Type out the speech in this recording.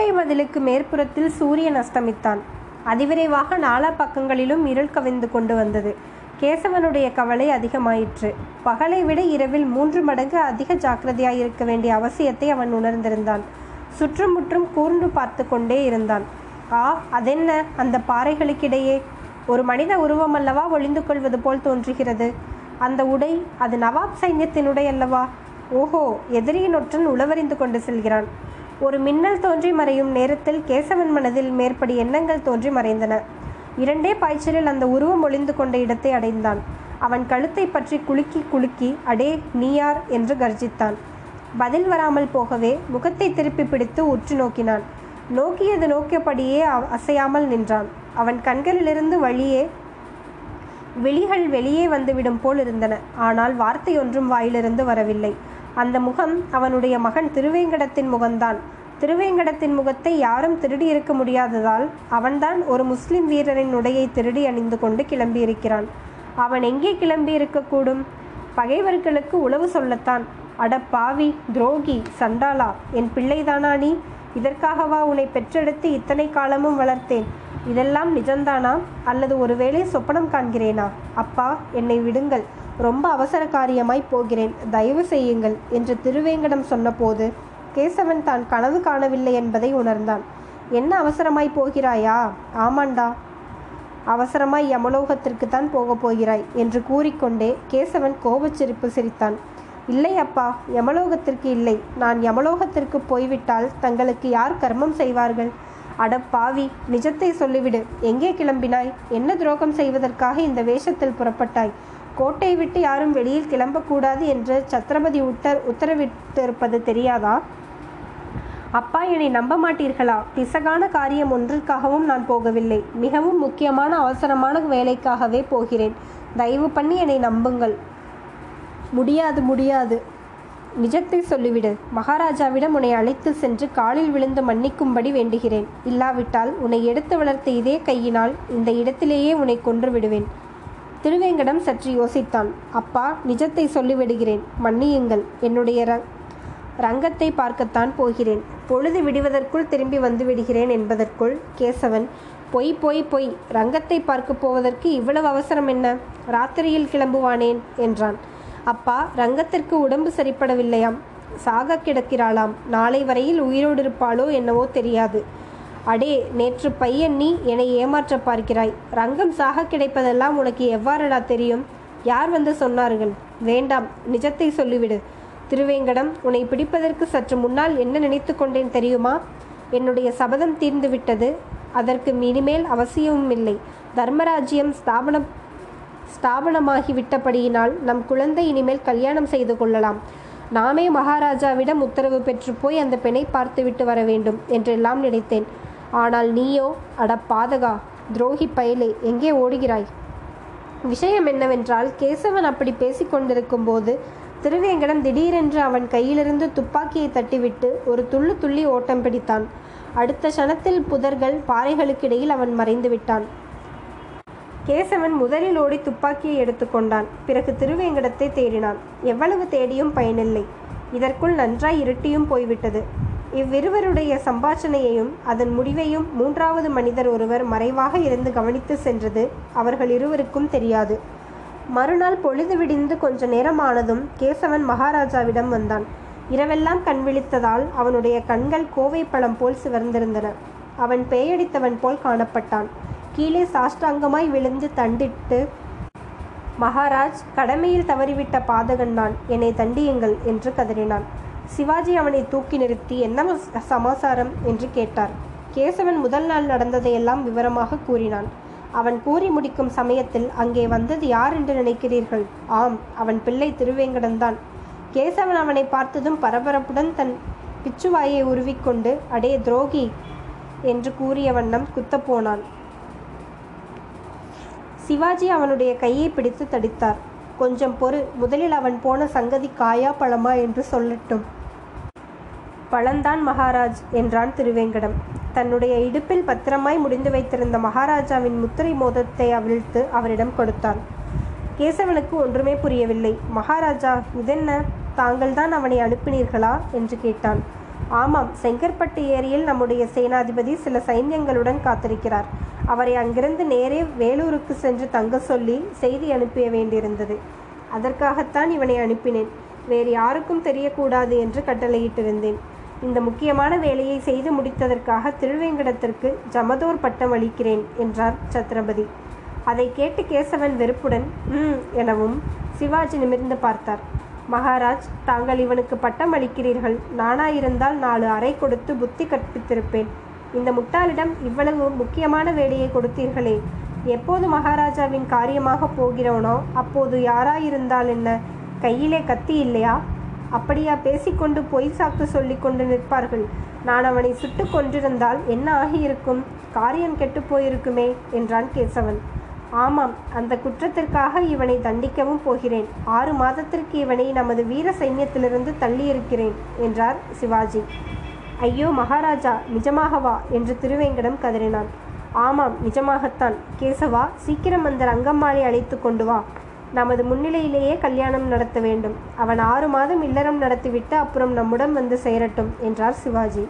கோட்டை மதிலுக்கு மேற்புறத்தில் சூரியன் அஸ்தமித்தான். அதிவிரைவாக நாலா பக்கங்களிலும் இருள் கவிந்து கொண்டு வந்தது. கேசவனுடைய கவலை அதிகமாயிற்று. பகலை விட இரவில் மூன்று மடங்கு அதிக ஜாக்கிரதையாயிருக்க வேண்டிய அவசியத்தை அவன் உணர்ந்திருந்தான். சுற்றுமுற்றும் கூர்ந்து பார்த்து கொண்டே இருந்தான். ஆ அதென்ன? அந்த பாறைகளுக்கிடையே ஒரு மனித உருவம் அல்லவா ஒளிந்து கொள்வது போல் தோன்றுகிறது? அந்த உடை அது நவாப் சைன்யத்தின் உடை அல்லவா ஓஹோ எதிரியின் ஒற்றன் உளவறிந்து கொண்டு செல்கிறான். ஒரு மின்னல் தோன்றி மறையும் நேரத்தில் கேசவன் மனதில் மேற்படி எண்ணங்கள் தோன்றி மறைந்தன. இரண்டே பாய்ச்சலில் அந்த உருவம் ஒளிந்து கொண்ட இடத்தை அடைந்தான். அவன் கழுத்தை பற்றி குலுக்கி குலுக்கி அடே நீயார் என்று கர்ஜித்தான். பதில் வராமல் போகவே முகத்தை திருப்பி பிடித்து உற்று நோக்கினான். நோக்கியது நோக்கியபடியே அசையாமல் நின்றான். அவன் கண்களிலிருந்து வழியே விழிகள் வெளியே வந்துவிடும் போல் இருந்தன. ஆனால் வார்த்தை ஒன்றும் வாயிலிருந்து வரவில்லை. அந்த முகம் அவனுடைய மகன் திருவேங்கடத்தின் முகம்தான். திருவேங்கடத்தின் முகத்தை யாரும் திருடி இருக்க முடியாததால் அவன்தான் ஒரு முஸ்லிம் வீரரின் உடையை திருடி அணிந்து கொண்டு கிளம்பியிருக்கிறான். அவன் எங்கே கிளம்பி இருக்கக்கூடும் பகைவர்களுக்கு உளவு சொல்லத்தான். அட பாவி துரோகி சண்டாலா என் பிள்ளைதானா நீ? இதற்காகவா உன்னை பெற்றெடுத்து இத்தனை காலமும் வளர்த்தேன்? இதெல்லாம் நிஜம்தானா? அல்லது ஒருவேளை சொப்பனம் காண்கிறேனா? அப்பா என்னை விடுங்கள். ரொம்ப அவசர காரியமாய் போகிறேன். தயவு செய்யுங்கள் என்று திருவேங்கடம் சொன்னபோது கேசவன் தான் கனவு காணவில்லை என்பதை உணர்ந்தான். என்ன அவசரமாய் போகிறாயா? ஆமாண்டா. அவசரமாய் யமலோகத்திற்கு தான் போகப் போகிறாய் என்று கூறிக்கொண்டே கேசவன் கோபச்சிரிப்பு சிரித்தான். இல்லை அப்பா யமலோகத்திற்கு இல்லை. நான் யமலோகத்திற்கு போய்விட்டால் தங்களுக்கு யார் கர்மம் செய்வார்கள்? அட பாவி நிஜத்தை சொல்லிவிடு. எங்கே கிளம்பினாய்? என்ன துரோகம் செய்வதற்காக இந்த வேஷத்தில் புறப்பட்டாய்? கோட்டை விட்டு யாரும் வெளியில் கிளம்பக்கூடாது என்று சத்ரபதி உத்தர் உத்தரவிட்டிருப்பது தெரியாதா? அப்பா என்னை நம்ப மாட்டீர்களா? பிசகான காரியம் ஒன்றிற்காகவும் நான் போகவில்லை. மிகவும் முக்கியமான அவசரமான வேலைக்காகவே போகிறேன். தயவு பண்ணி என்னை நம்புங்கள். முடியாது முடியாது. நிஜத்தை சொல்லிவிடு. மகாராஜாவிடம் உன்னை அழைத்து சென்று காலில் விழுந்து மன்னிக்கும்படி வேண்டுகிறேன். இல்லாவிட்டால் உன்னை எடுத்து வளர்த்த இதே கையினால் இந்த இடத்திலேயே உன்னை கொன்று விடுவேன். திருவேங்கடம் சற்று யோசித்தான். அப்பா நிஜத்தை சொல்லிவிடுகிறேன். மன்னியுங்கள். என்னுடைய ர ரங்கத்தை பார்க்கத்தான் போகிறேன். பொழுது விடுவதற்குள் திரும்பி வந்து விடுகிறேன் என்பதற்குள் கேசவன் பொய் பொய் பொய். ரங்கத்தை பார்க்க போவதற்கு இவ்வளவு அவசரம் என்ன? ராத்திரியில் கிளம்புவானேன் என்றான். அப்பா ரங்கத்திற்கு உடம்பு சரிப்படவில்லையாம். சாக கிடக்கிறாளாம். நாளை வரையில் உயிரோடு இருப்பாளோ என்னவோ தெரியாது. அடே நேற்று பையன் நீ என்னை ஏமாற்ற பார்க்கிறாய். ரங்கம் சாக கிடைப்பதெல்லாம் உனக்கு எவ்வாறடா தெரியும்? யார் வந்து சொன்னார்கள்? வேண்டாம் நிஜத்தை சொல்லிவிடு. திருவேங்கடம் உன்னை பிடிப்பதற்கு சற்று முன்னால் என்ன நினைத்து கொண்டேன் தெரியுமா? என்னுடைய சபதம் தீர்ந்து விட்டது. அதற்கு இனிமேல் அவசியமும் இல்லை. தர்மராஜ்யம் ஸ்தாபனம் ஸ்தாபனமாகி விட்டபடியினால் நம் குழந்தை இனிமேல் கல்யாணம் செய்து கொள்ளலாம். நாமே மகாராஜாவிடம் உத்தரவு பெற்று போய் அந்த பெண்ணை பார்த்துவிட்டு வர வேண்டும் என்றெல்லாம் நினைத்தேன். ஆனால் நீயோ அட பாதகா துரோகி பயலே எங்கே ஓடுகிறாய்? விஷயம் என்னவென்றால் கேசவன் அப்படி பேசிக்கொண்டிருக்கும் போது திருவேங்கடம் திடீரென்று அவன் கையிலிருந்து துப்பாக்கியை தட்டிவிட்டு ஒரு துள்ளு துள்ளி ஓட்டம் பிடித்தான். அடுத்த க்ஷணத்தில் புதர்கள் பாறைகளுக்கிடையில் அவன் மறைந்து விட்டான். கேசவன் முதலில் ஓடி துப்பாக்கியை எடுத்துக்கொண்டான் பிறகு திருவேங்கடத்தை தேடினான். எவ்வளவு தேடியும் பயனில்லை. இதற்குள் நன்றாய் இருட்டியும் போய்விட்டது. இவ்விருவருடைய சம்பாஷணையையும் அதன் முடிவையும் மூன்றாவது மனிதர் ஒருவர் மறைவாக இருந்து கவனித்து சென்றது அவர்கள் இருவருக்கும் தெரியாது. மறுநாள் பொழுது விடிந்து கொஞ்ச நேரமானதும் கேசவன் மகாராஜாவிடம் வந்தான். இரவெல்லாம் கண் விழித்ததால் அவனுடைய கண்கள் கோவை பழம் போல் சிவர்ந்திருந்தன. அவன் பேயடித்தவன் போல் காணப்பட்டான். கீழே சாஷ்டாங்கமாய் விழுந்து தண்டிட்டு மகாராஜ் கடமையில் தவறிவிட்ட பாதகன் நான். என்னை தண்டியுங்கள் என்று கதறினான். சிவாஜி அவனை தூக்கி நிறுத்தி என்ன சமாசாரம் என்று கேட்டார். கேசவன் முதல் நாள் நடந்ததையெல்லாம் விவரமாக கூறினான். அவன் கூறி முடிக்கும் சமயத்தில் அங்கே வந்தது யார் என்று நினைக்கிறீர்கள்? ஆம் அவன் பிள்ளை திருவேங்கடன்தான் கேசவன் அவனை பார்த்ததும் பரபரப்புடன் தன் பிச்சுவாயை உருவிக்கொண்டு அடே துரோகி என்று கூறிய வண்ணம் குத்தப்போனான் சிவாஜி அவனுடைய கையை பிடித்து தடித்தார். கொஞ்சம் பொறு முதலில் அவன் போன சங்கதி காயா பழமா? என்று சொல்லட்டும். பழந்தான் மகாராஜ் என்றான் திருவேங்கடம். தன்னுடைய இடுப்பில் பத்திரமாய் முடிந்து வைத்திருந்த மகாராஜாவின் முத்திரை மோதத்தை அவிழ்த்து அவரிடம் கொடுத்தான். கேசவனுக்கு ஒன்றுமே புரியவில்லை. மகாராஜா இதென்ன? தாங்கள்தான் அவனை அனுப்பினீர்களா? என்று கேட்டான். ஆமாம் செங்கற்பட்டு ஏரியில் நம்முடைய சேனாதிபதி சில சைன்யங்களுடன் காத்திருக்கிறார். அவரை அங்கிருந்து நேரே வேலூருக்கு சென்று தங்க சொல்லி செய்தி அனுப்பிய வேண்டியிருந்தது. அதற்காகத்தான் இவனை அனுப்பினேன். வேறு யாருக்கும் தெரியக்கூடாது என்று கட்டளையிட்டிருந்தேன். இந்த முக்கியமான வேலையை செய்து முடித்ததற்காக திருவேங்கடத்திற்கு ஜமதோர் பட்டம் அளிக்கிறேன் என்றார் சத்ரபதி. அதை கேட்டு கேசவன் வெறுப்புடன் ம் எனவும் சிவாஜி நிமிர்ந்து பார்த்தார். மகாராஜ் தாங்கள் இவனுக்கு பட்டம் அளிக்கிறீர்கள். நானாயிருந்தால் நாலு அறை கொடுத்து புத்தி கற்பித்திருப்பேன். இந்த முட்டாளிடம் இவ்வளவு முக்கியமான வேலையை கொடுத்தீர்களே. எப்போது மகாராஜாவின் காரியமாக போகிறவனோ அப்போது யாராயிருந்தால் என்ன? கையிலே கத்தி இல்லையா? அப்படியா பேசிக்கொண்டு பொய் சாக்கு சொல்லிக் கொண்டு நிற்பார்கள். நான் அவனை சுட்டு கொன்றிருந்தால் என்ன ஆகியிருக்கும்? காரியம் கெட்டு போயிருக்குமே என்றான் கேசவன். ஆமாம் அந்த குற்றத்திற்காக இவனை தண்டிக்கவும் போகிறேன். ஆறு மாதத்திற்கு இவனை நமது வீர சைன்யத்திலிருந்து தள்ளியிருக்கிறேன் என்றார் சிவாஜி. ஐயோ மகாராஜா நிஜமாகவா என்று திருவேங்கடம் கதறினான். ஆமாம் நிஜமாகத்தான். கேசவா சீக்கிரம் அந்த ரங்கம்மாளை அழைத்து கொண்டு வா நமது முன்னிலையிலேயே கல்யாணம் நடத்த வேண்டும். அவன் ஆறு மாதம் இல்லறம் நடத்திவிட்டு அப்புறம் நம்முடன் வந்து சேரட்டும் என்றார் சிவாஜி.